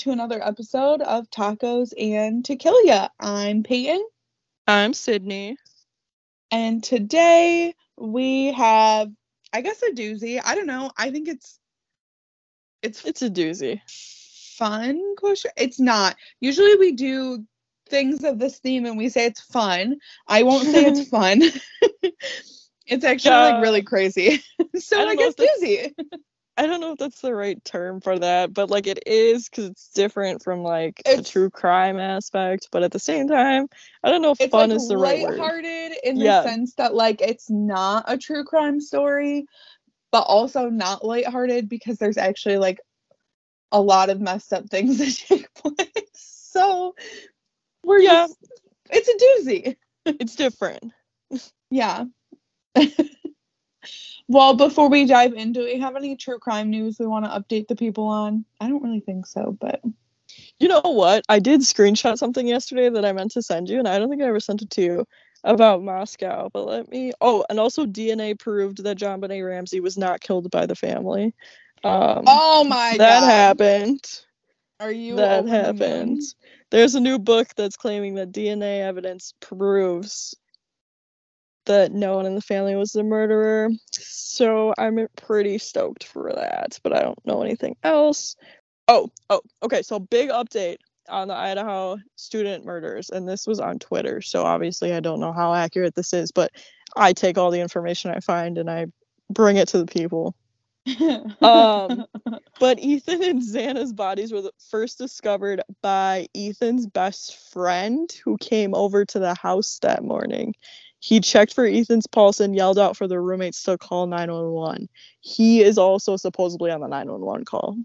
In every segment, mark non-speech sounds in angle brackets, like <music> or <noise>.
to another episode of Tacos and Tequila. I'm Peyton, I'm Sydney. and today we have, I guess, a doozy. I don't know. I think it's it's It's a doozy. fun question. It's not. Usually we do things of this theme and we say it's fun. I won't say it's <laughs> fun. <laughs> it's actually like really crazy. <laughs> so I I, guess doozy. I don't know if that's the right term for that, but like it is because it's different from like the true crime aspect. But at the same time, I don't know if it's fun like is the right word. lighthearted in the Yeah. sense that like it's not a true crime story, but also not lighthearted because there's actually like a lot of messed up things <laughs> that take place. So we're Yeah. just it's a doozy. It's different. <laughs> Yeah. <laughs> well, before we dive into it, we have any true crime news we want to update the people on? I don't really think so, but You know what? I did screenshot something yesterday that I meant to send you, and I don't think I ever sent it to you about Moscow. But let me. Oh, and also DNA proved that JonBenét Ramsey was not killed by the family. Um, oh my that god, happened. Are you that over the moon? happened. There's a new book that's claiming that DNA evidence proves that no one in the family was the murderer. So I'm pretty stoked for that, but I don't know anything else. Oh, oh, okay. So big update on the Idaho student murders, and this was on Twitter. So obviously I don't know how accurate this is, but I take all the information I find and I bring it to the people. <laughs> Um, but Ethan and Xana's bodies were the- first discovered by Ethan's best friend who came over to the house that morning. He checked for Ethan's pulse and yelled out for the roommates to call 911. He is also supposedly on the 911 call.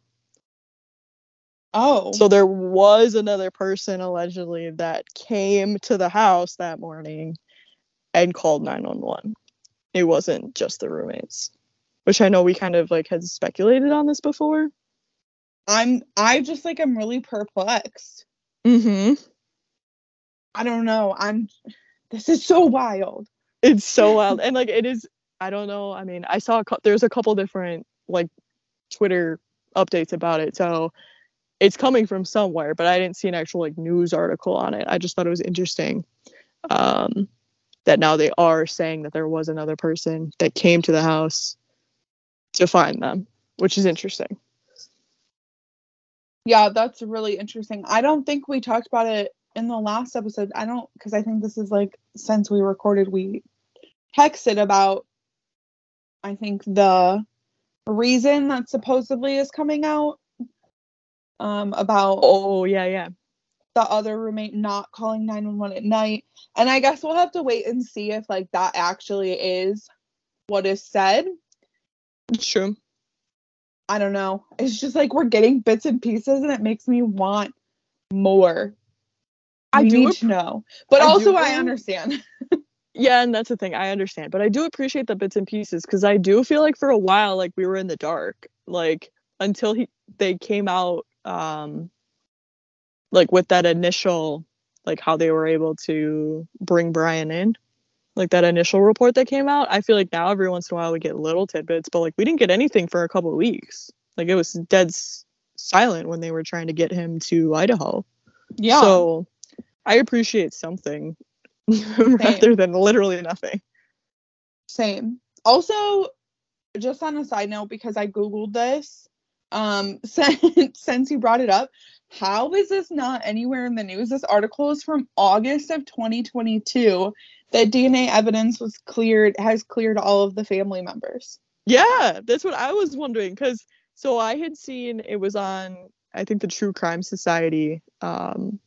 oh, So there was another person allegedly that came to the house that morning and called 911. It wasn't just the roommates, which I know we kind of like had speculated on this before. I'm I just like I'm really perplexed. Mm-hmm. I don't know. I'm this is so wild. It's so wild, and like it is. I don't know. I mean, I saw a cou- there's a couple different like Twitter updates about it, so it's coming from somewhere. But I didn't see an actual like news article on it. I just thought it was interesting um, that now they are saying that there was another person that came to the house to find them, which is interesting. Yeah, that's really interesting. I don't think we talked about it in the last episode. I don't because I think this is like since we recorded we texted about I think the reason that supposedly is coming out um about Oh yeah, yeah. the other roommate not calling 911 at night. And I guess we'll have to wait and see if like that actually is what is said. It's true. I don't know. It's just like we're getting bits and pieces and it makes me want more. I do need to know. But I also I understand. <laughs> Yeah, and that's the thing. I understand, but I do appreciate the bits and pieces because I do feel like for a while, like we were in the dark, like until he they came out, um, like with that initial, like how they were able to bring Brian in, like that initial report that came out. I feel like now every once in a while we get little tidbits, but like we didn't get anything for a couple of weeks. Like it was dead s- silent when they were trying to get him to Idaho. Yeah. So I appreciate something <laughs> rather than literally nothing. Same. Also, just on a side note, because I googled this, um, <laughs> since since you brought it up, how is this not anywhere in the news? This article is from August of 2022. That DNA evidence was cleared has cleared all of the family members. Yeah, that's what I was wondering. Because so I had seen it was on, I think the True Crime Society um,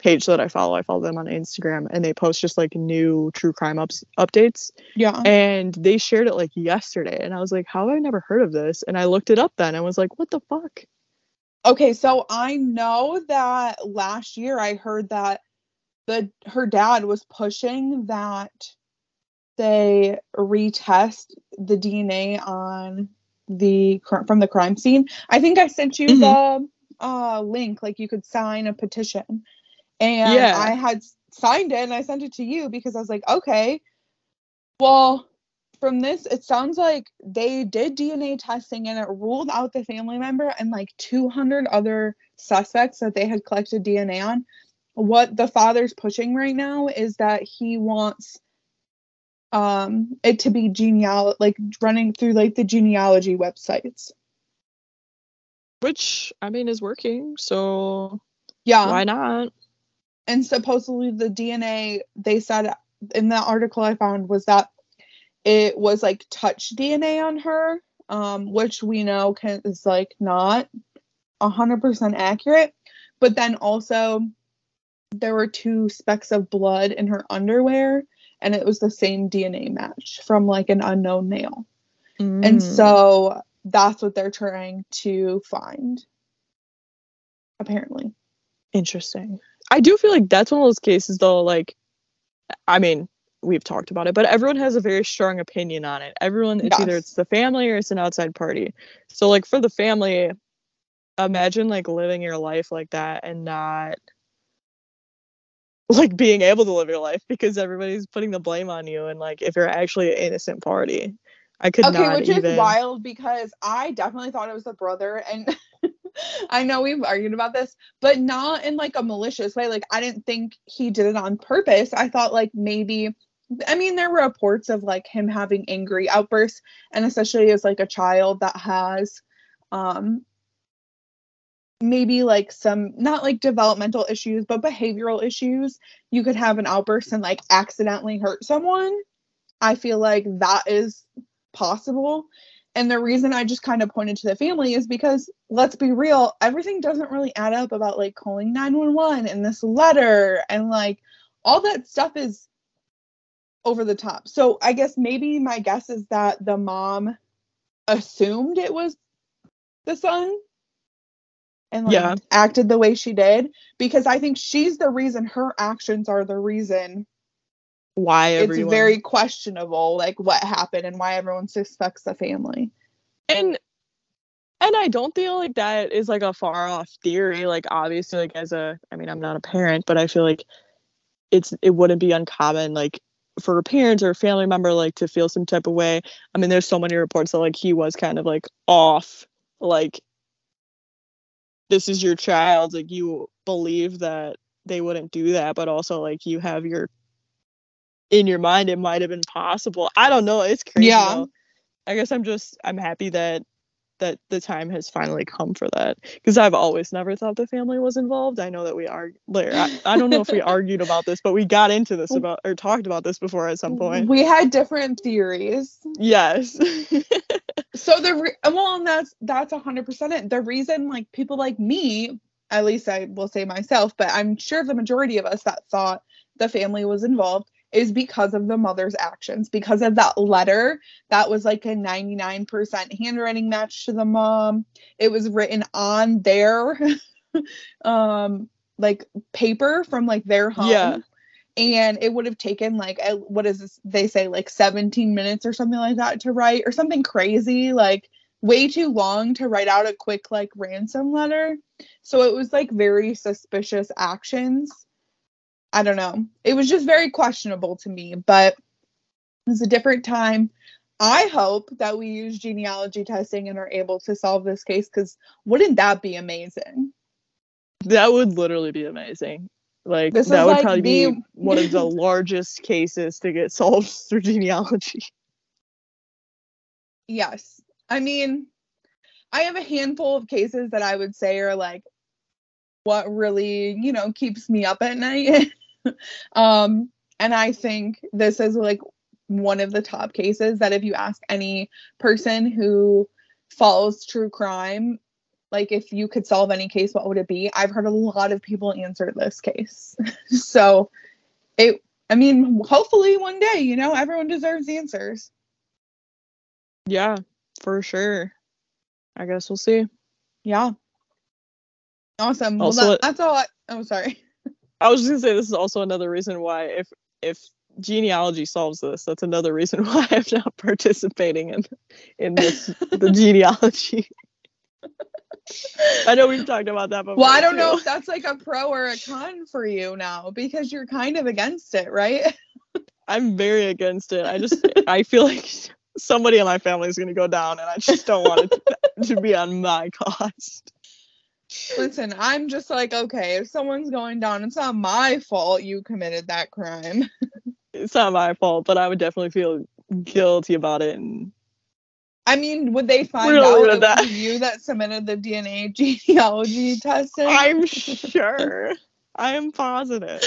page that I follow. I follow them on Instagram, and they post just like new true crime ups updates. Yeah. And they shared it like yesterday, and I was like, "How have I never heard of this?" And I looked it up then, and was like, "What the fuck?" Okay, so I know that last year I heard that the her dad was pushing that they retest the DNA on the from the crime scene. I think I sent you the uh link like you could sign a petition. And Yeah. I had signed it and I sent it to you because I was like, okay, well, from this, it sounds like they did DNA testing and it ruled out the family member and like 200 other suspects that they had collected DNA on. What the father's pushing right now is that he wants um it to be genealogy like running through like the genealogy websites. Which I mean is working, so Yeah. why not? And supposedly the DNA they said in the article I found was that it was like touch DNA on her, um, which we know can is like not hundred percent accurate. But then also there were two specks of blood in her underwear, and it was the same DNA match from like an unknown male. And Mm. so that's what they're trying to find. Apparently. Interesting. I do feel like that's one of those cases though, like I mean, we've talked about it, but everyone has a very strong opinion on it. Everyone it's either it's the family or it's an outside party. So like for the family, imagine like living your life like that and not like being able to live your life because everybody's putting the blame on you and like if you're actually an innocent party. I could not. okay, not which even is wild because I definitely thought it was the brother, and <laughs> <laughs> I know we've argued about this, but not in like a malicious way. Like I didn't think he did it on purpose. I thought like maybe, I mean, there were reports of like him having angry outbursts, and especially as like a child that has, um, maybe like some not like developmental issues, but behavioral issues. You could have an outburst and like accidentally hurt someone. I feel like that is possible. And the reason I just kind of pointed to the family is because let's be real, everything doesn't really add up about like calling 911 and this letter and like all that stuff is over the top. So I guess maybe my guess is that the mom assumed it was the son and like Yeah. acted the way she did because I think she's the reason her actions are the reason why everyone it's very questionable like what happened and why everyone suspects the family and and I don't feel like that is like a far off theory. Like obviously, like as a, I mean, I'm not a parent, but I feel like it's it wouldn't be uncommon like for a parent or a family member like to feel some type of way. I mean, there's so many reports that like he was kind of like off, like this is your child, like you believe that they wouldn't do that, but also like you have your in your mind it might have been possible. I don't know. It's crazy. Yeah. though. I guess I'm just I'm happy that that the time has finally come for that because I've always never thought the family was involved. I know that we are. Like, I, I don't know if we <laughs> argued about this, but we got into this about or talked about this before at some point. we had different theories Yes. <laughs> so the re- well and that's that's 100% it the reason like people like me at least i will say myself but i'm sure the majority of us that thought the family was involved is because of the mother's actions because of that letter that was like a 99% handwriting match to the mom. It was written on their <laughs> um like paper from like their home. Yeah. and it would have taken like what is this they say like 17 minutes or something like that to write or something crazy like way too long to write out a quick like ransom letter. So it was like very suspicious actions i don't know it was just very questionable to me but it was a different time i hope that we use genealogy testing and are able to solve this case because wouldn't that be amazing that would literally be amazing. Like This that would like probably the- be one of the <laughs> largest cases to get solved <laughs> through genealogy. Yes. I mean, I have a handful of cases that I would say are like what really, you know, keeps me up at night. <laughs> <laughs> um, and I think this is like one of the top cases that if you ask any person who follows true crime, like if you could solve any case, what would it be? I've heard a lot of people answer this case. <laughs> so it I mean, hopefully one day, you know, everyone deserves answers. Yeah, for sure. I guess we'll see. Yeah. Awesome. Well, Also- that, that's all. I, oh, sorry. I was just gonna say this is also another reason why if if genealogy solves this, that's another reason <laughs> why I'm not participating in in this the <laughs> genealogy. I know we've talked about that before. Well, I don't know if that's like a pro or a con for you now because you're kind of against it, right? <laughs> I'm very against it. I just I feel like somebody in my family is gonna go down, and I just don't want it to, to be on my cost. Listen, I'm just like, okay, if someone's going down, it's not my fault you committed that crime. <laughs> It's not my fault, but I would definitely feel guilty about it. And I mean, would they find out it that. was you that submitted the DNA <laughs> genealogy <laughs> testing? I'm sure. I am positive.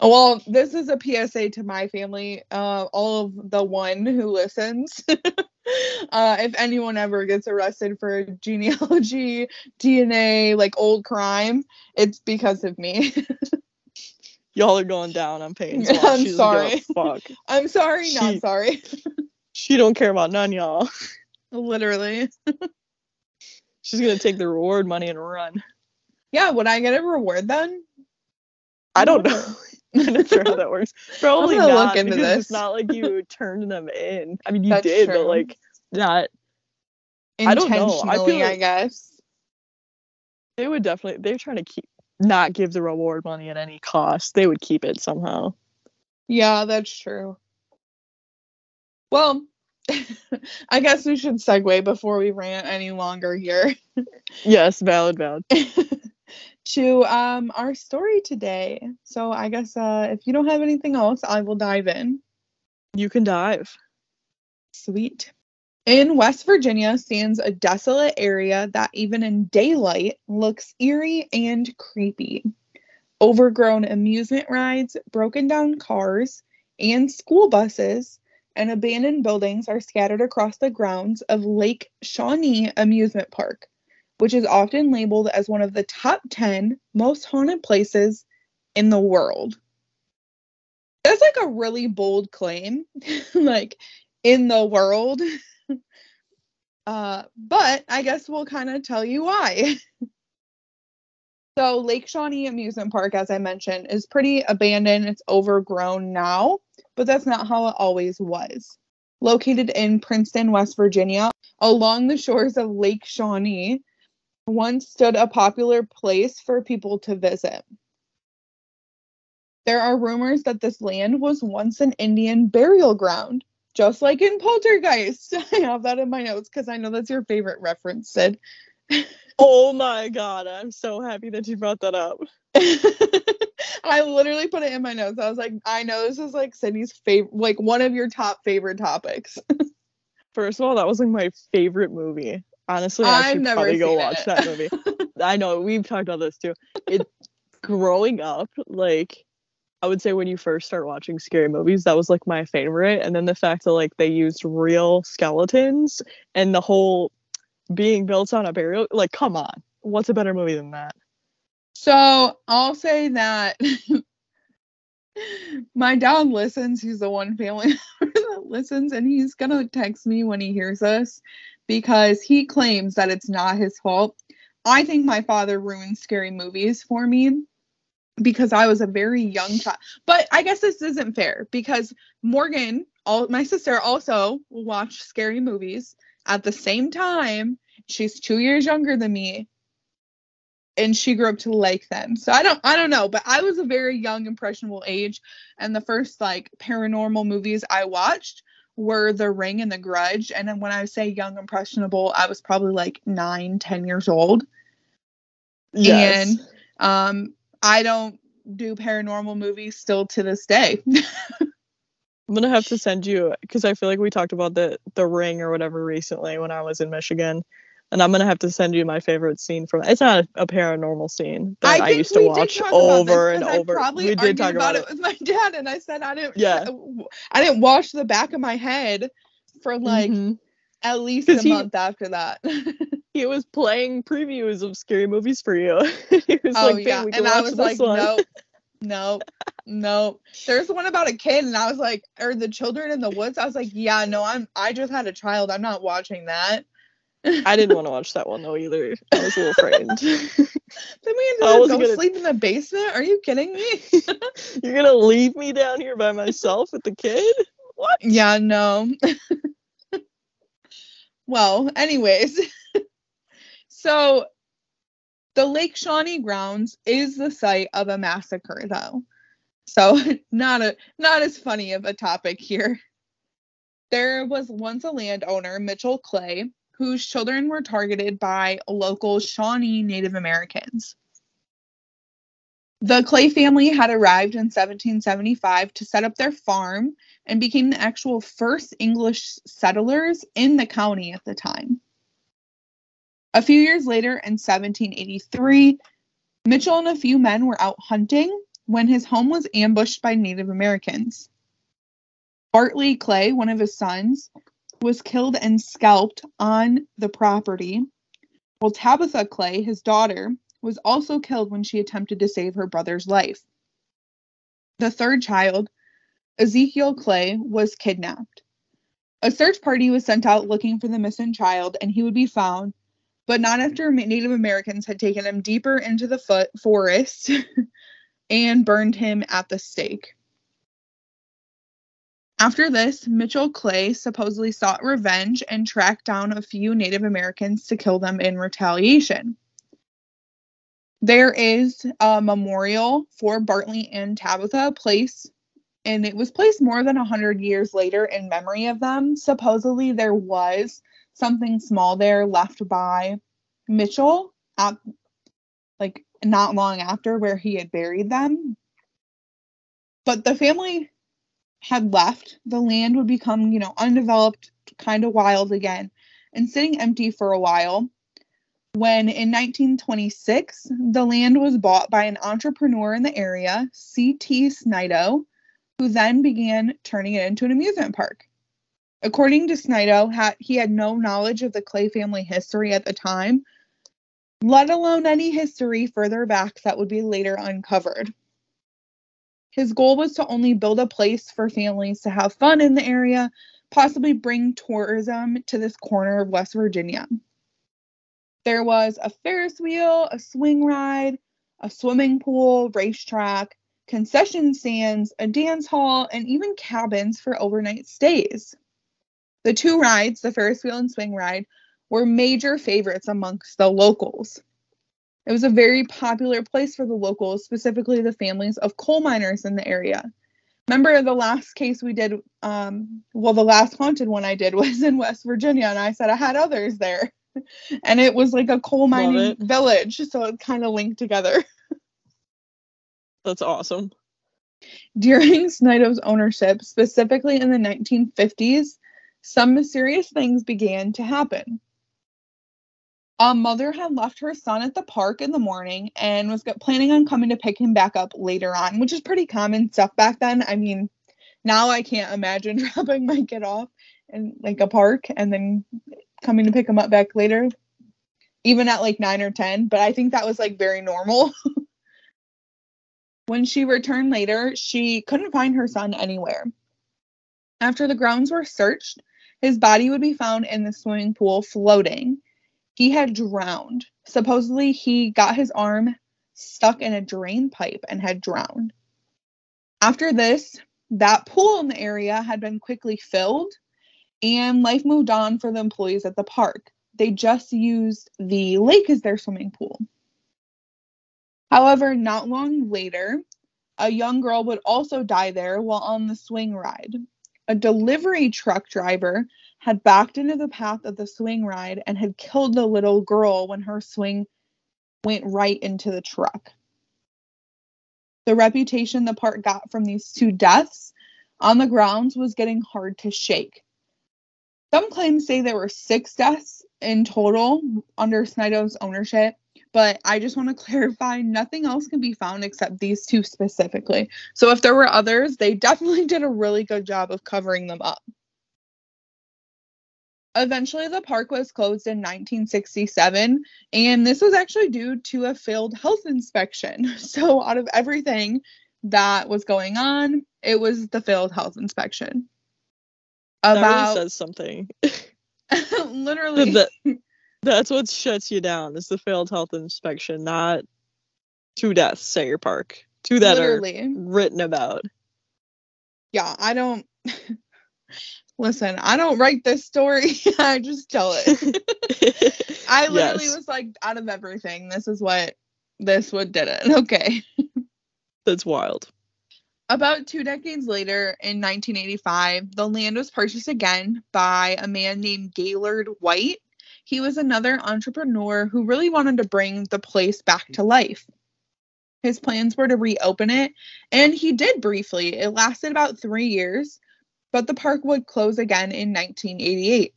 Well, this is a PSA to my family, uh, all of the one who listens. <laughs> uh, if anyone ever gets arrested for <laughs> genealogy, DNA, like old crime, it's because of me. <laughs> Y'all are going down I'm paying. I'm sorry. Fuck. I'm sorry, not sorry. She don't care about none, y'all. Literally. She's gonna take the reward money and run. Yeah, would I get a reward then? I don't know. <laughs> I'm not sure how that works. <laughs> Probably not. look into this. It's not like you <laughs> turned them in. I mean, you That's did, true. but like not. I don't know. I feel Intentionally, I guess. They would definitely. They're trying to keep not give the reward money at any cost. They would keep it somehow. Yeah, that's true. Well, I guess we should segue before we rant any longer here Yes, valid, valid. To um our story today. So I guess uh if you don't have anything else, I will dive in. You can dive. Sweet. In West Virginia stands a desolate area that even in daylight looks eerie and creepy. Overgrown amusement rides, broken down cars, and school buses and abandoned buildings are scattered across the grounds of Lake Shawnee Amusement Park, which is often labeled as one of the top 10 most haunted places in the world. That's like a really bold claim. <laughs> like in the world. <laughs> uh, but I guess we'll kind of tell you why. <laughs> so, Lake Shawnee Amusement Park, as I mentioned, is pretty abandoned. It's overgrown now, but that's not how it always was. Located in Princeton, West Virginia, along the shores of Lake Shawnee, once stood a popular place for people to visit. There are rumors that this land was once an Indian burial ground, just like in Poltergeist. <laughs> I have that in my notes because I know that's your favorite reference, Sid. <laughs> Oh my god, I'm so happy that you brought that up. <laughs> I literally put it in my notes. I was like, I know this is like Sydney's favorite, like one of your top favorite topics. First of all, that was like my favorite movie. Honestly, I I've should never probably go watch it. that movie. <laughs> I know we've talked about this too. It growing up, like I would say when you first start watching scary movies, that was like my favorite. And then the fact that like they used real skeletons and the whole being built on a burial, like come on, what's a better movie than that? So I'll say that <laughs> my dad listens. He's the one family <laughs> member that listens, and he's gonna text me when he hears this because he claims that it's not his fault. I think my father ruined scary movies for me because I was a very young child. But I guess this isn't fair because Morgan, all my sister also will watch scary movies at the same time. She's two years younger than me and she grew up to like them. So I don't I don't know, but I was a very young impressionable age and the first like paranormal movies I watched were The Ring and The Grudge and then when I say young impressionable, I was probably like nine, ten years old. Yes. Um I don't do paranormal movies still to this day. <laughs> I'm gonna have to send you because I feel like we talked about the the ring or whatever recently when I was in Michigan, and I'm gonna have to send you my favorite scene from. It's not a, a paranormal scene that I, think used to watch about this over and I over. probably We did talk about, it. with my <laughs> dad, and I said I didn't. Yeah. I didn't wash the back of my head for like Mhm. at least a he- month after that. <laughs> He was playing previews of scary movies for you. <laughs> he was oh like, yeah, "Babe, we can and I was like, one." nope, nope, nope. There's one about a kid, and I was like, or the children in the woods. I was like, yeah, no, I'm. I just had a child. I'm not watching that. I didn't want to watch that one though either. I was a little frightened. <laughs> Then we ended up wasn't go gonna- sleep in the basement. Are you kidding me? <laughs> You're gonna leave me down here by myself with the kid? What? Yeah, no. well, anyways. <laughs> So the Lake Shawnee grounds is the site of a massacre though. So not a not as funny of a topic here. There was once a landowner, Mitchell Clay, whose children were targeted by local Shawnee Native Americans. The Clay family had arrived in 1775 to set up their farm and became the actual first English settlers in the county at the time. A few years later, in 1783, Mitchell and a few men were out hunting when his home was ambushed by Native Americans. Bartley Clay, one of his sons, was killed and scalped on the property, while Tabitha Clay, his daughter, was also killed when she attempted to save her brother's life. The third child, Ezekiel Clay, was kidnapped. A search party was sent out looking for the missing child, and he would be found, but not after Native Americans had taken him deeper into the foot forest <laughs> and burned him at the stake. After this, Mitchell Clay supposedly sought revenge and tracked down a few Native Americans to kill them in retaliation. There is a memorial for Bartley and Tabitha placed, and it was placed more than 100 years later in memory of them. Supposedly, there was something small there left by Mitchell at, like not long after where he had buried them. But the family had left, the land would become, you know, undeveloped, kind of wild again, and sitting empty for a while. When in 1926, the land was bought by an entrepreneur in the area, C.T. Snidow, who then began turning it into an amusement park. According to Snidow, he had no knowledge of the Clay family history at the time, let alone any history further back that would be later uncovered. His goal was to only build a place for families to have fun in the area, possibly bring tourism to this corner of West Virginia. There was a Ferris wheel, a swing ride, a swimming pool, racetrack, concession stands, a dance hall, and even cabins for overnight stays. The two rides, the Ferris wheel and swing ride, were major favorites amongst the locals. It was a very popular place for the locals, specifically the families of coal miners in the area. Remember the last case we did, um, well, the last haunted one I did <laughs> was in West Virginia, and I said I had others there. and it was like a coal mining village, so it kind of linked together. <laughs> That's awesome. During Snidow's ownership, specifically in the 1950s, some mysterious things began to happen. A mother had left her son at the park in the morning and was planning on coming to pick him back up later on, which is pretty common stuff back then. I mean, now I can't imagine <laughs> dropping my kid off in like a park and then coming to pick him up back later, even at like nine or 10. But I think that was like very normal. <laughs> when she returned later, she couldn't find her son anywhere. After the grounds were searched, his body would be found in the swimming pool floating he had drowned. Supposedly, he got his arm stuck in a drain pipe and had drowned. After this, that pool in the area had been quickly filled and life moved on for the employees at the park. They just used the lake as their swimming pool. However, not long later, a young girl would also die there while on the swing ride. A delivery truck driver had backed into the path of the swing ride and had killed the little girl when her swing went right into the truck. The reputation the park got from these two deaths on the grounds was getting hard to shake. Some claims say there were six deaths in total under Snidow's ownership, but I just want to <laughs> clarify nothing else can be found except these two specifically. So if there were others, they definitely did a really good job of covering them up. Eventually, the park was closed in 1967, and this was actually due to a failed health inspection. <laughs> So, out of everything that was going on, it was the failed health inspection. About that really says something. <laughs> literally, that, <laughs> that's what shuts you down. Is the failed health inspection, not two deaths at your park, two that literally. are written about. Yeah, I don't. Listen, I don't write this story. <laughs> I just tell it. <laughs> I literally Yes. was like, out of everything, this is what this would did it. <laughs> Okay. That's wild. About two decades later, in 1985, the land was purchased again by a man named Gaylord White. He was another entrepreneur who really wanted to bring the place back to life. His plans were to reopen it, and he did briefly. It lasted about three years, but the park would close again in 1988.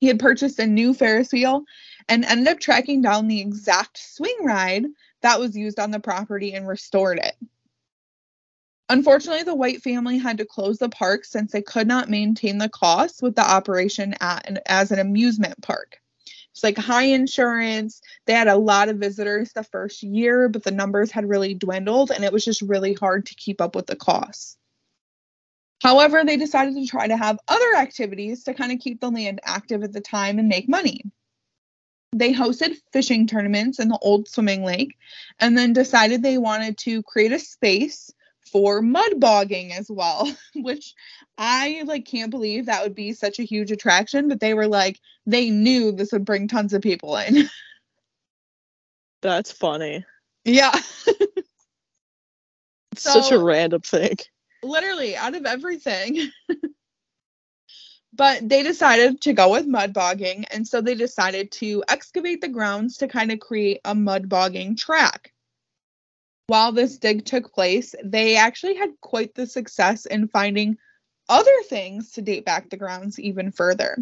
He had purchased a new Ferris wheel and ended up tracking down the exact swing ride that was used on the property and restored it. Unfortunately, the White family had to close the park since they could not maintain the costs with the operation at an, as an amusement park. It's like high insurance. They had a lot of visitors the first year, but the numbers had really dwindled and it was just really hard to keep up with the costs. However, they decided to try to have other activities to kind of keep the land active at the time and make money. They hosted fishing tournaments in the old swimming lake and then decided they wanted to create a space for mud bogging as well, <laughs> which I like can't believe that would be such a huge attraction, but they were like they knew this would bring tons of people in. <laughs> That's funny. yeah, It's <laughs> such a random thing. Literally out of everything. but they decided to go with mud bogging, and so they decided to excavate the grounds to kind of create a mud bogging track. While this dig took place, they actually had quite the success in finding other things to date back the grounds even further.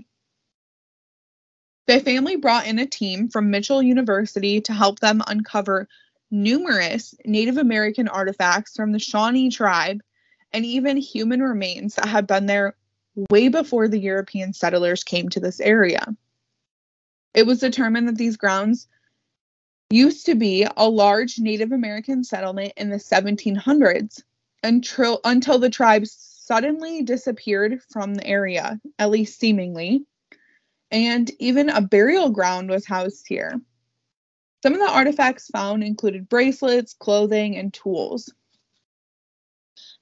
The family brought in a team from Mitchell University to help them uncover numerous Native American artifacts from the Shawnee tribe and even human remains that had been there way before the European settlers came to this area. It was determined that these grounds used to be a large Native American settlement in the 1700s until, until the tribes suddenly disappeared from the area, at least seemingly, and even a burial ground was housed here. Some of the artifacts found included bracelets, clothing, and tools.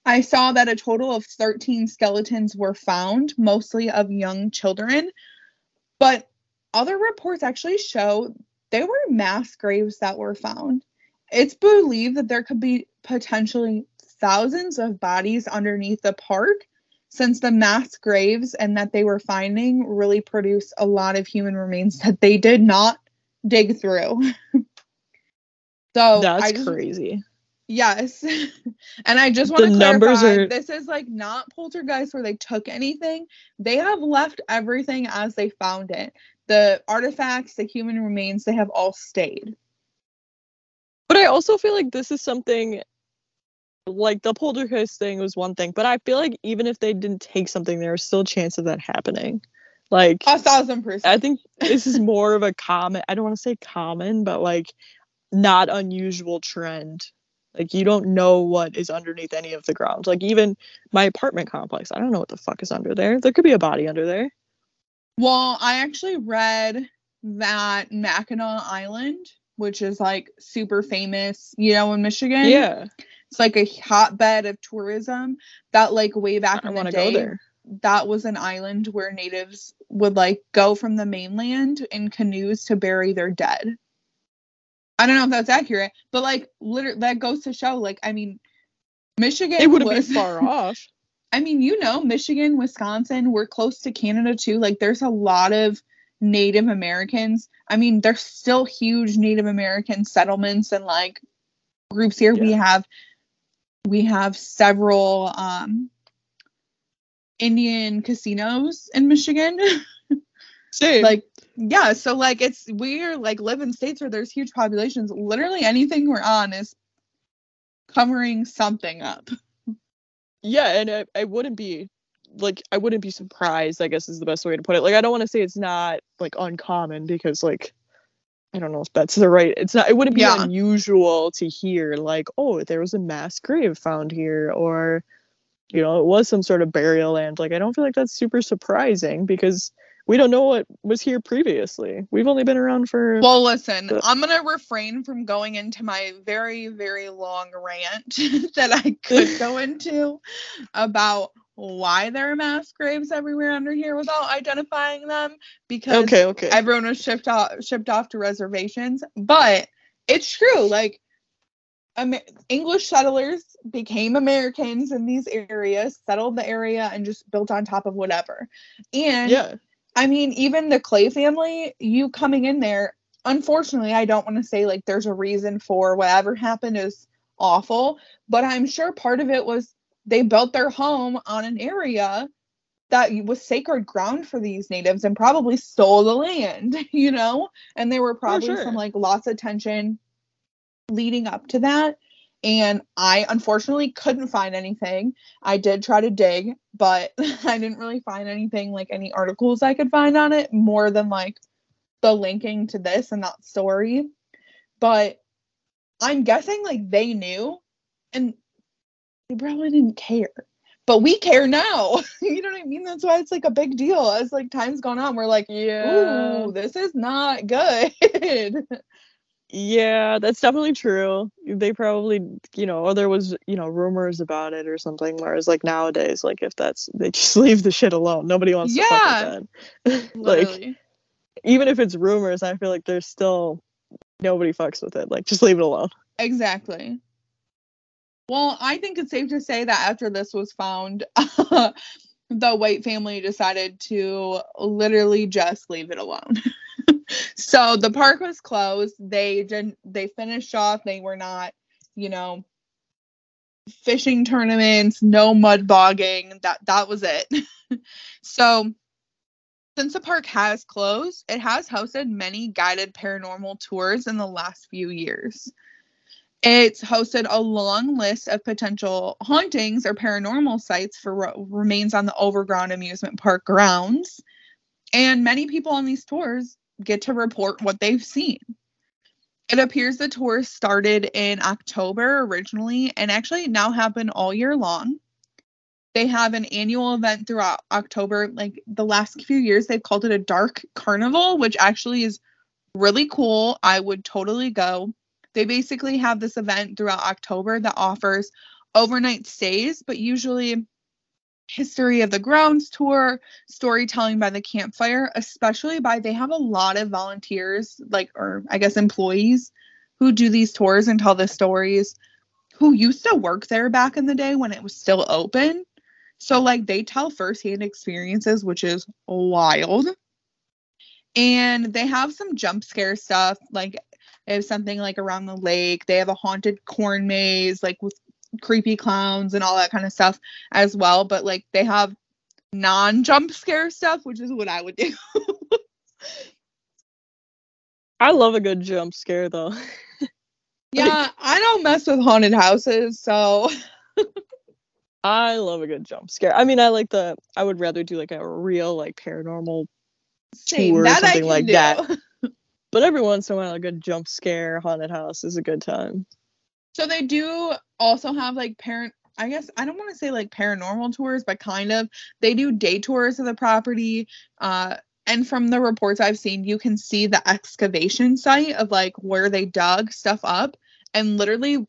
I saw that a total of 13 skeletons were found, mostly of young children, but other reports actually show there were mass graves that were found. It's believed that there could be potentially thousands of bodies underneath the park since the mass graves and that they were finding really produce a lot of human remains that they did not dig through. <laughs> so That's just, crazy. Yes. <laughs> and I just want The to numbers clarify are- this is like not poltergeist where they took anything. They have left everything as they found it. The artifacts, the human remains, they have all stayed. But I also feel like this is something like the poltergeist thing was one thing, but I feel like even if they didn't take something, there was still a chance of that happening. Like A thousand percent. I think this is more of a common I don't want to say common, but like not unusual trend. Like you don't know what is underneath any of the ground. Like even my apartment complex, I don't know what the fuck is under there. There could be a body under there. Well, I actually read that Mackinac Island, which is like super famous, you know, in Michigan. Yeah. It's like a hotbed of tourism. That like way back I in the day, go there. that was an island where natives would like go from the mainland in canoes to bury their dead. I don't know if that's accurate, but like literally that goes to show like I mean Michigan It wouldn't was be far <laughs> off. I mean, you know, Michigan, Wisconsin, we're close to Canada too. Like there's a lot of Native Americans. I mean, there's still huge Native American settlements and like groups here. We have we have several um Indian casinos in Michigan. <laughs> Same. like yeah, so like it's we're like live in states where there's huge populations. Literally anything we're on is covering something up. yeah and I, I wouldn't be like i wouldn't be surprised i guess is the best way to put it like i don't want to say it's not like uncommon because like i don't know if that's the right it's not it wouldn't be Yeah. unusual to hear like oh there was a mass grave found here or you know it was some sort of burial land like i don't feel like that's super surprising because we don't know what was here previously we've only been around for Well, listen, But- I'm gonna refrain from going into my very, very long rant <laughs> that I could go <laughs> into about why there are mass graves everywhere under here without identifying them because Okay, okay. everyone was shipped off shipped off to reservations. But it's true, like Amer- English settlers became Americans in these areas, settled the area, and just built on top of whatever. And yeah. I mean, even the Clay family, you coming in there, unfortunately, I don't want to say like there's a reason for whatever happened is awful, but I'm sure part of it was they built their home on an area that was sacred ground for these natives and probably stole the land, <laughs> you know? And there were probably sure. some like lots of tension leading up to that. And I unfortunately couldn't find anything. I did try to dig, but <laughs> I didn't really find anything like any articles I could find on it more than like the linking to this and that story. But I'm guessing like they knew and they probably didn't care. But we care now. <laughs> you know what I mean? That's why it's like a big deal. As like time's gone on, we're like, Yeah. ooh, this is not good. <laughs> Yeah, that's definitely true. They probably, you know, or there was, you know, rumors about it or something. Whereas, like nowadays, like if that's, they just <laughs> leave the shit alone. Nobody wants to fuck with that. <laughs> like, even if it's rumors, I feel like there's still nobody fucks with it. Like, just leave it alone. Exactly. Well, I think it's safe to say that after this was found, <laughs> the White family decided to literally just leave it alone. So the park was closed. They didn't they finished off. They were not, you know, fishing tournaments, no mud bogging. That that was it. <laughs> so since the park has closed, it has hosted many guided paranormal tours in the last few years. It's hosted a long list of potential hauntings or paranormal sites for what remains on the overground amusement park grounds. And many people on these tours get to report what they've seen. It appears the tour started in October originally and actually now happen all year long. They have an annual event throughout October. Like the last few years, they've called it a dark carnival, which actually is really cool. I would totally go. They basically have this event throughout October that offers overnight stays, but usually history of the grounds tour, storytelling by the campfire, especially by they have a lot of volunteers, like or I guess employees who do these tours and tell the stories who used to work there back in the day when it was still open. So like they tell firsthand experiences, which is wild. And they have some jump scare stuff, like they have something like around the lake. They have a haunted corn maze, like with creepy clowns and all that kind of stuff as well. But like they have non jump scare stuff, which is what I would do. I love a good jump scare though. <laughs> yeah, I don't mess with haunted houses, so <laughs> I love a good jump scare. I mean, I like the. I would rather do like a real like paranormal same. tour or something like do. that. <laughs> But every once in a while, a good jump scare haunted house is a good time. So they do also have like parent I guess I don't want to say like paranormal tours, but kind of. They do day tours of the property. Uh and from the reports I've seen, you can see the excavation site of like where they dug stuff up and literally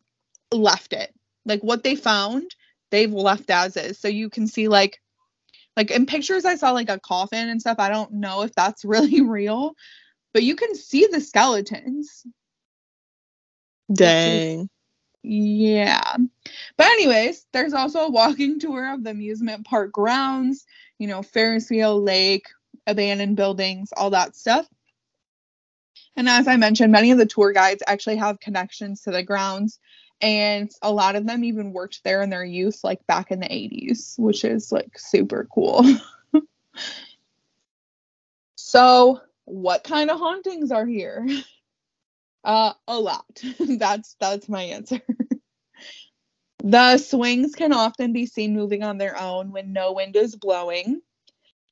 left it. Like what they found, they've left as is. So you can see like like in pictures I saw like a coffin and stuff. I don't know if that's <laughs> really real, but you can see the skeletons. Dang. Yeah. But anyways, there's also a walking <laughs> tour of the amusement park grounds, you know, Ferris wheel, lake, abandoned buildings, all that stuff. And as I mentioned, many of the tour guides actually have connections to the grounds and a lot of them even worked there in their youth like back in the 80s, which is like super cool. <laughs> so, what kind of hauntings are here? <laughs> Uh, a lot. <laughs> that's that's my answer. <laughs> the swings can often be seen moving on their own when no wind is blowing.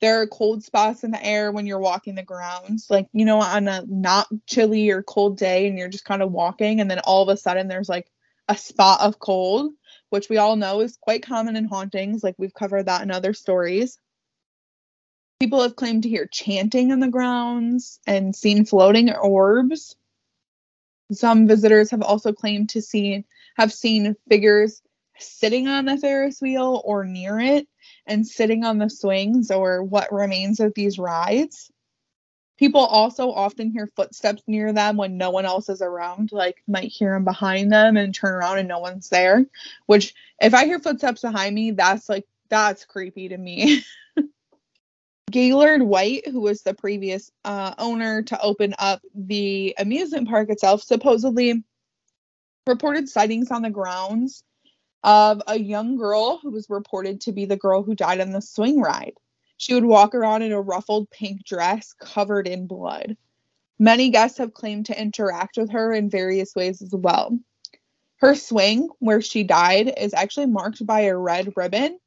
There are cold spots in the air when you're walking the grounds, like you know, on a not chilly or cold day, and you're just kind of walking, and then all of a sudden there's like a spot of cold, which we all know is quite common in hauntings. Like we've covered that in other stories. People have claimed to hear chanting in the grounds and seen floating orbs. Some visitors have also claimed to see have seen figures sitting on the Ferris wheel or near it, and sitting on the swings or what remains of these rides. People also often hear footsteps near them when no one else is around, like might hear them behind them and turn around and no one's there. Which, if I hear footsteps behind me, that's like, that's creepy to me. <laughs> Gaylord White, who was the previous uh, owner to open up the amusement park itself, supposedly reported sightings on the grounds of a young girl who was reported to be the girl who died on the swing ride. She would walk around in a ruffled pink dress covered in blood. Many guests have claimed to interact with her in various ways as well. Her swing, where she died, is actually marked by a red ribbon,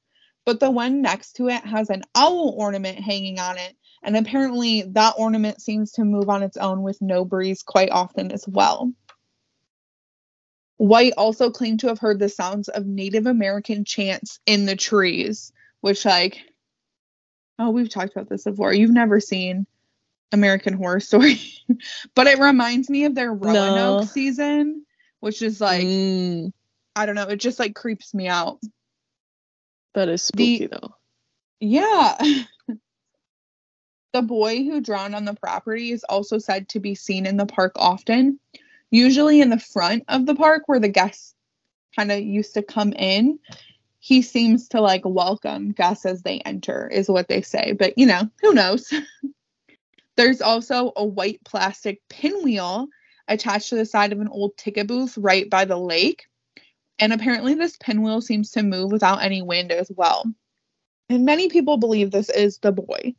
but the one next to it has an owl ornament hanging on it, and apparently that ornament seems to move on its own with no breeze quite often as well. White also claimed to have heard the sounds of Native American chants in the trees, which, like, oh, we've talked about this before. You've never seen American Horror Story, <laughs> but it reminds me of their Roanoke No. season, which is like, Mm, I don't know, it just like creeps me out. That is spooky though. Yeah. <laughs> the boy who drowned on the property is also said to be seen in the park often, usually in the front of the park where the guests kind of used to come in. He seems to like welcome guests as they enter, is what they say. But you know, who knows? <laughs> There's also a white plastic pinwheel attached to the side of an old ticket booth right by the lake. And apparently, this pinwheel seems to move without any wind as well. And many people believe this is the boy.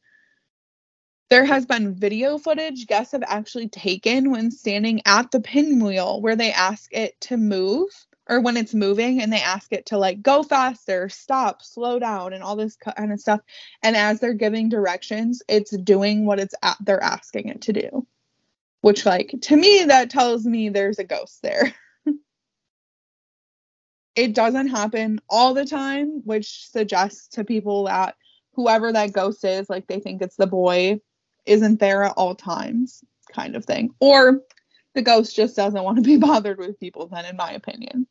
There has been video footage guests have actually taken when standing at the pinwheel where they ask it to move or when it's moving and they ask it to like go faster, stop, slow down, and all this kind of stuff. And as they're giving directions, it's doing what it's at, they're asking it to do. Which, like, to me, that tells me there's a ghost there. <laughs> it doesn't happen all the time, which suggests to people that whoever that ghost is, like they think it's the boy, isn't there at all times, kind of thing. Or the ghost just doesn't want to be <laughs> bothered with people, then, in my opinion.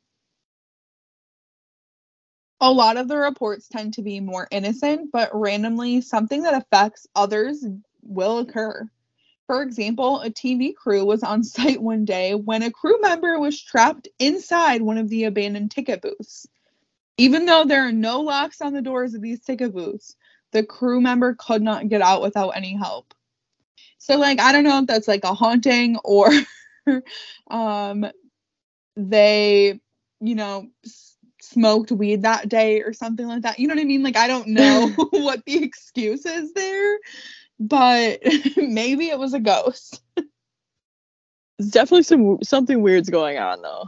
A lot of the reports tend to be more innocent, but randomly, something that affects others will occur. For example, a TV crew was on <laughs> site one day when a crew member was trapped inside one of the abandoned ticket booths. Even though there are no locks on the doors of these ticket booths, the crew member could not get out without any help. So, like, I don't know if that's like a haunting <laughs> or um, they, you know, s- smoked weed that day or something like that. You know what I mean? Like, I don't know <laughs> what the excuse is there, but <laughs> maybe it was a ghost. It's definitely some something weird's going on though.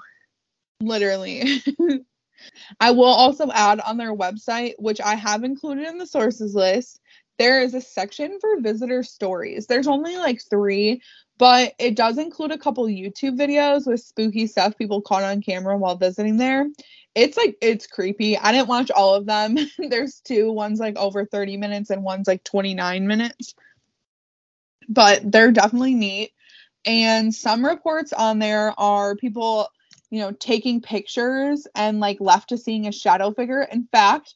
Literally. <laughs> I will also add on their website, which I have included in the sources list, there is a section for visitor stories. There's only like three, but it does include a couple YouTube videos with spooky stuff people caught on camera while visiting there. It's like it's creepy. I didn't watch all of them. <laughs> There's two, one's like over 30 minutes and one's like 29 minutes. But they're definitely neat. And some reports on there are people, you know, taking pictures and like left to seeing a shadow figure. In fact,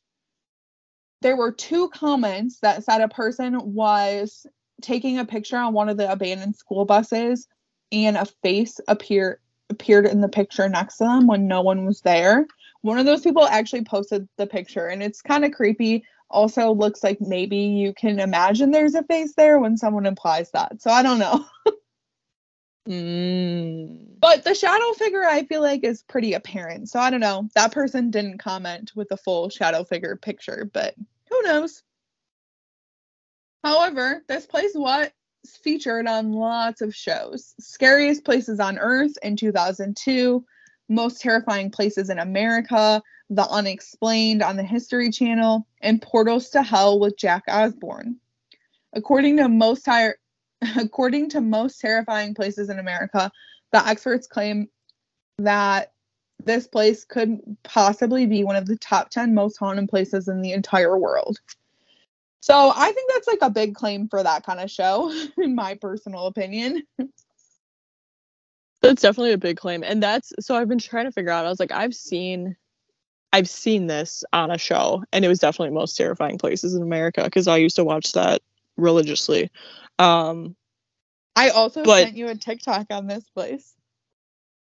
there were two comments that said a person was taking a picture on one of the abandoned school buses and a face appear appeared in the picture next to them when no one was there. One of those people actually posted the picture and it's kind of creepy. Also looks like maybe you can imagine there's a face there when someone implies that. So I don't know. <laughs> Mm. But the shadow figure I feel like is pretty apparent. So I don't know. That person didn't comment with the full shadow figure picture, but who knows? However, this place was featured on lots of shows. Scariest Places on Earth in 2002, Most Terrifying Places in America, The Unexplained on the History Channel, and Portals to Hell with Jack Osbourne. According to most <laughs> according to most terrifying places in America, the experts claim that this place could possibly be one of the top 10 most haunted places in the entire world. So I think that's like a big claim for that kind of show, <laughs> in my personal opinion. That's definitely a big claim. And that's so I've been trying to figure out. I was like, I've seen I've seen this on a show, and it was definitely most terrifying places in America because I used to watch that religiously. Um, I also But- sent you a TikTok on this place.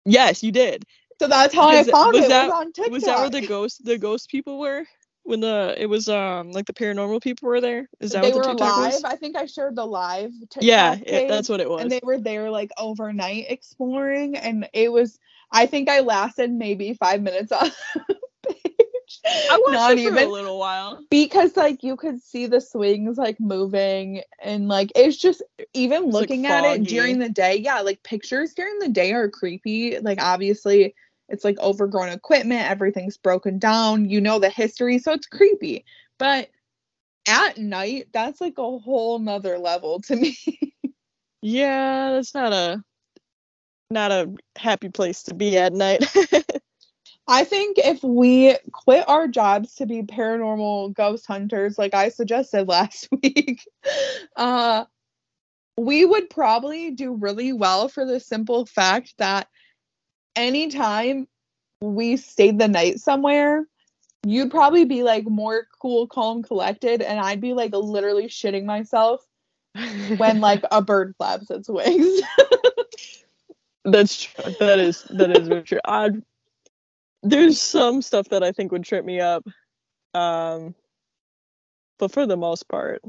yes, you did. So that's how I Is it- found was it. that- was on TikTok. Was that where the ghost the ghost people were when the it was um like the paranormal people were there? Is that they what were the TikTok live. was? I think I shared the live TikTok Yeah, it, that's what it was. and they were there like overnight exploring, and it was. I think I lasted maybe five minutes <laughs> on page. I watched Not it for even a little while. because like you could see the swings like moving and like it's just even It's, like, looking at it during the day yeah like pictures during the day are creepy like obviously it's like overgrown equipment everything's broken down you know the history so it's creepy but at night that's like a whole nother level to <laughs> me Yeah, that's not a not a happy place to be at night. <laughs> I think if we quit our jobs to be paranormal ghost hunters, like I suggested <laughs> last week, uh, we would probably do really well for the simple fact that anytime we stayed the night somewhere, you'd probably be like more cool, calm, collected, and I'd be like literally shitting myself when <laughs> like a bird flaps its wings. <laughs> That's true. That is that is very true. i there's some stuff that I think would trip me up, um, but for the most part,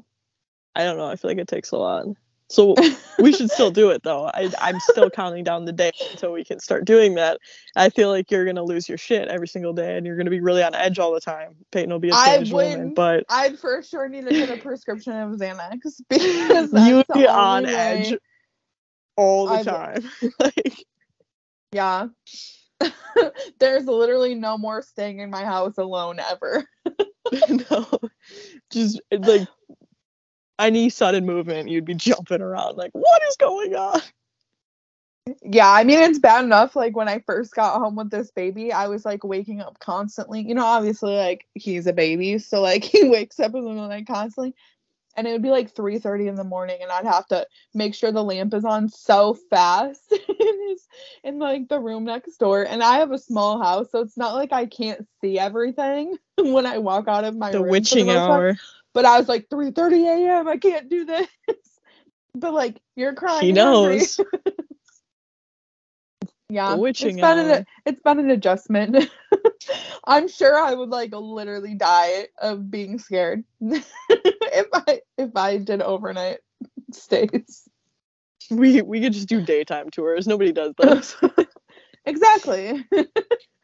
I don't know. I feel like it takes a lot. So we should still do it though. I I'm still <laughs> counting down the day until we can start doing that. I feel like you're gonna lose your shit every single day, and you're gonna be really on edge all the time. Peyton will be a I Spanish woman, but I'd for sure need to get a prescription of Xanax <laughs> because you would be on way- edge all the I- time. <laughs> like Yeah. There's literally no more staying in my house alone ever. no, just like any sudden movement, you'd be jumping around like, what is going on? Yeah, I mean it's bad enough. Like when I first got home with this baby, I was like waking up constantly. You know, obviously like he's a baby, so like <laughs> he wakes up in the middle of the night constantly. And it would be like 3:30 in the morning, and I'd have to make sure the lamp is on so fast <laughs> in his in like the room next door. And I have a small house, so it's not like I can't see everything <laughs> when I walk out of my The room. for the witching most part. But I was like 3:30 a.m. I can't do this. <laughs> But like you're crying. He and hungry. knows. <laughs> yeah, witching it's been an it's been an adjustment. <laughs> I'm sure I would like literally die of being scared if I if I did overnight stays. We we could just do daytime tours. Nobody does those. exactly.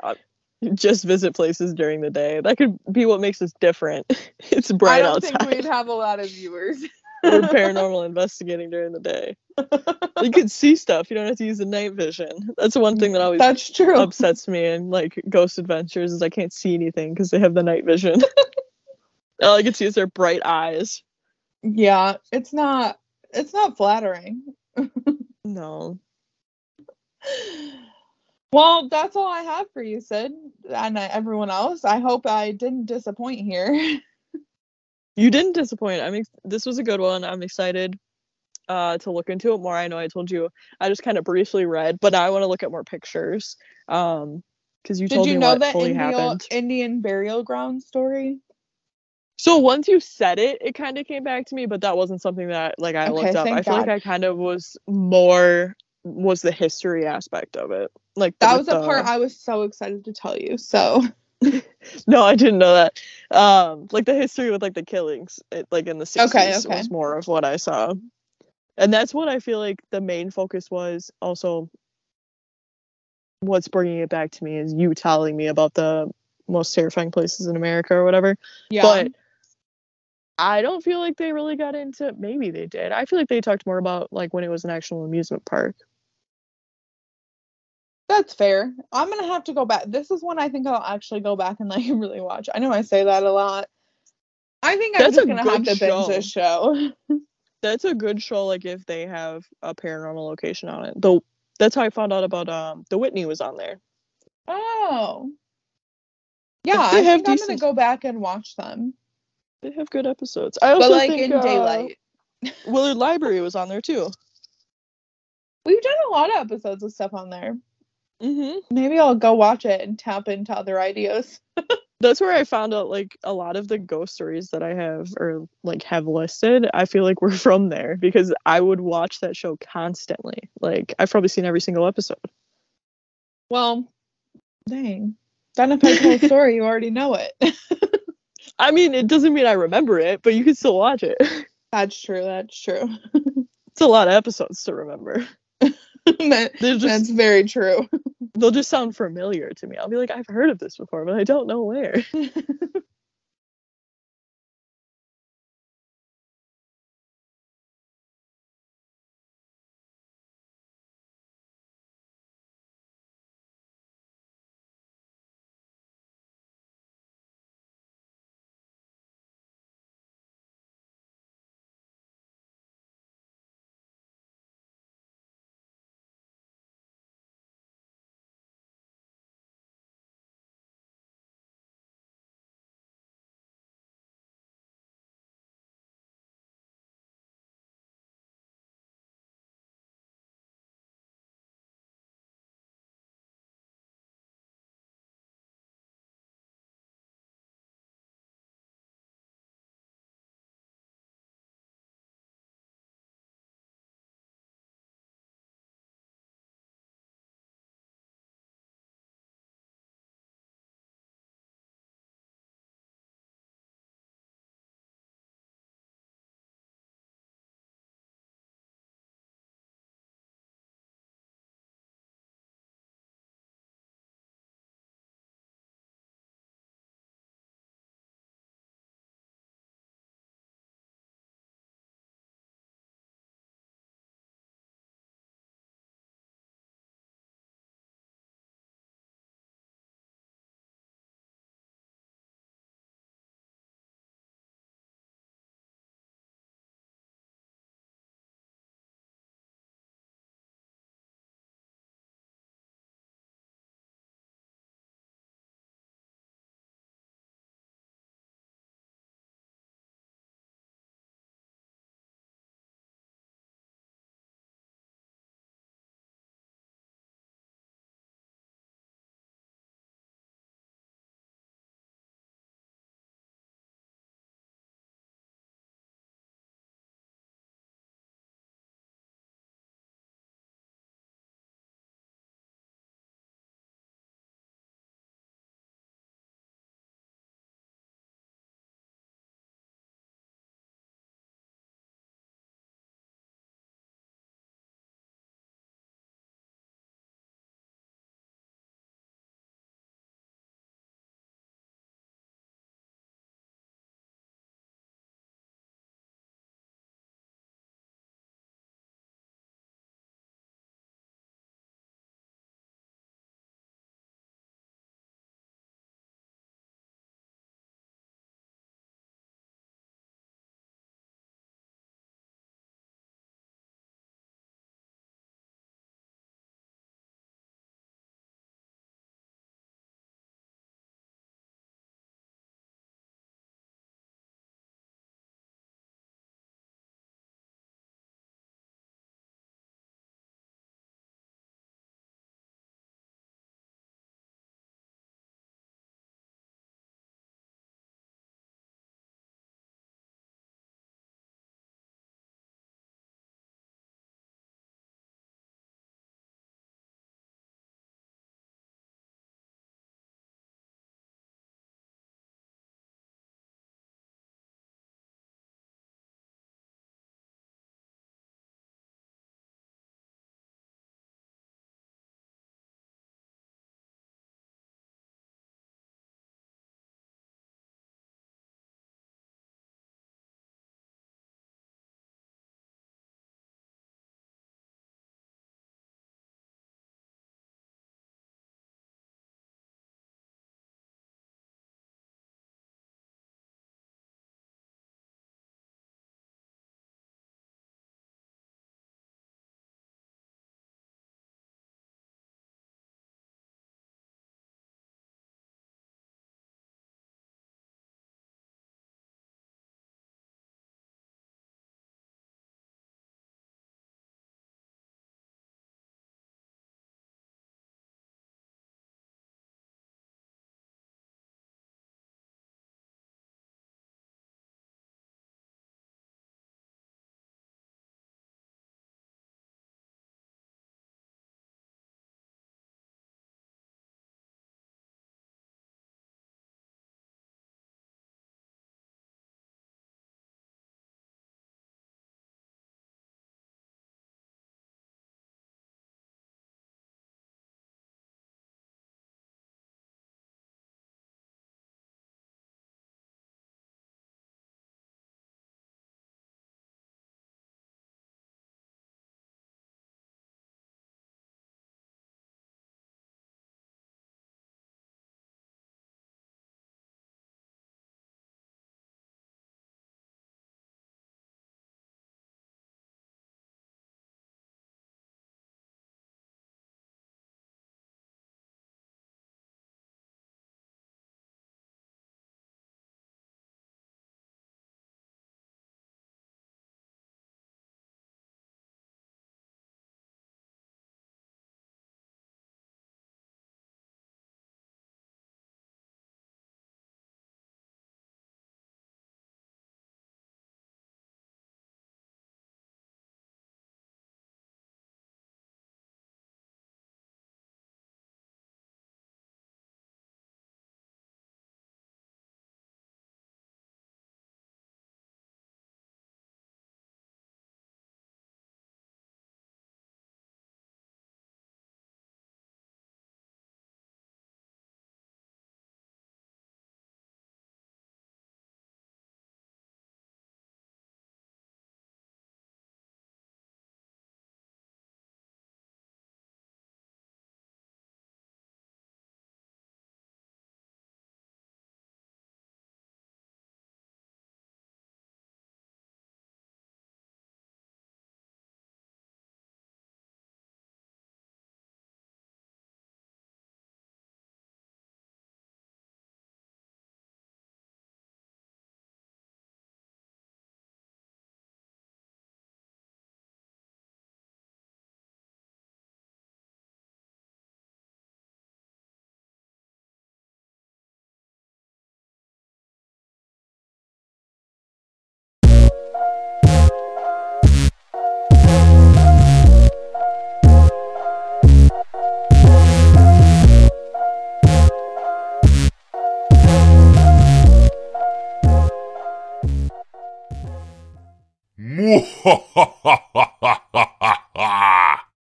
Uh, <laughs> just visit places during the day. That could be what makes us different. <laughs> It's I bright don't think we'd have a lot of viewers. <laughs> We're paranormal investigating during the day. You can see stuff. You don't have to use the night vision. That's the one thing that always That's true. upsets me in like Ghost Adventures is I can't see anything because they have the night vision. All I can see is their bright eyes. Yeah, it's not it's not flattering. No. Well, that's all I have for you, Sid, and everyone else. I hope I didn't disappoint here. <laughs> You didn't disappoint. I mean, this was a good one. I'm excited uh, to look into it more. I know I told you I just kind of briefly read, but now I want to look at more pictures. Um, because you Did told you me know what the fully Indian, happened. Indian burial ground story? So once you said it, it kind of came back to me, but that wasn't something that like I Okay, looked up. I feel like I kind of was more was the history aspect of it. Like That was the part I was so excited to tell you. So <laughs> No, I didn't know that. Um, like the history with like the killings, it, like in the 60s Okay, okay. was more of what I saw. And that's what I feel like the main focus was. Also, what's bringing it back to me is you telling me about the most terrifying places in America or whatever. yeah, But I don't feel like they really got into. Maybe they did. I feel like they talked more about like when it was an actual amusement park. That's fair. I'm gonna have to go back. This is one I think I'll actually go back and <laughs> like really watch. I know I say that a lot. I think I'm That's just a gonna have to binge this show. <laughs> That's a good show. Like if they have a paranormal location on it. Though that's how I found out about um the Whitney was on there. Oh. Yeah, I have think I'm gonna go back and watch them. They have good episodes. I also But like think in uh, daylight. Willard Library was on there too. <laughs> We've done a lot of episodes of stuff on there. Mm-hmm. Maybe I'll go watch it and tap into other ideas. <laughs> that's where I found out like a lot of the ghost stories that I have or like have listed. I feel like we're <laughs> from there because I would watch that show constantly. Like I've probably seen every single episode. Well, dang. Then if I tell a story, you already know it. <laughs> I mean, it doesn't mean I remember it, but you can still watch it. that's true. That's true. It's a lot of episodes to remember. that, just that's very true. They'll just sound familiar to me. I'll be like, I've heard of this before, but I don't know where. <laughs>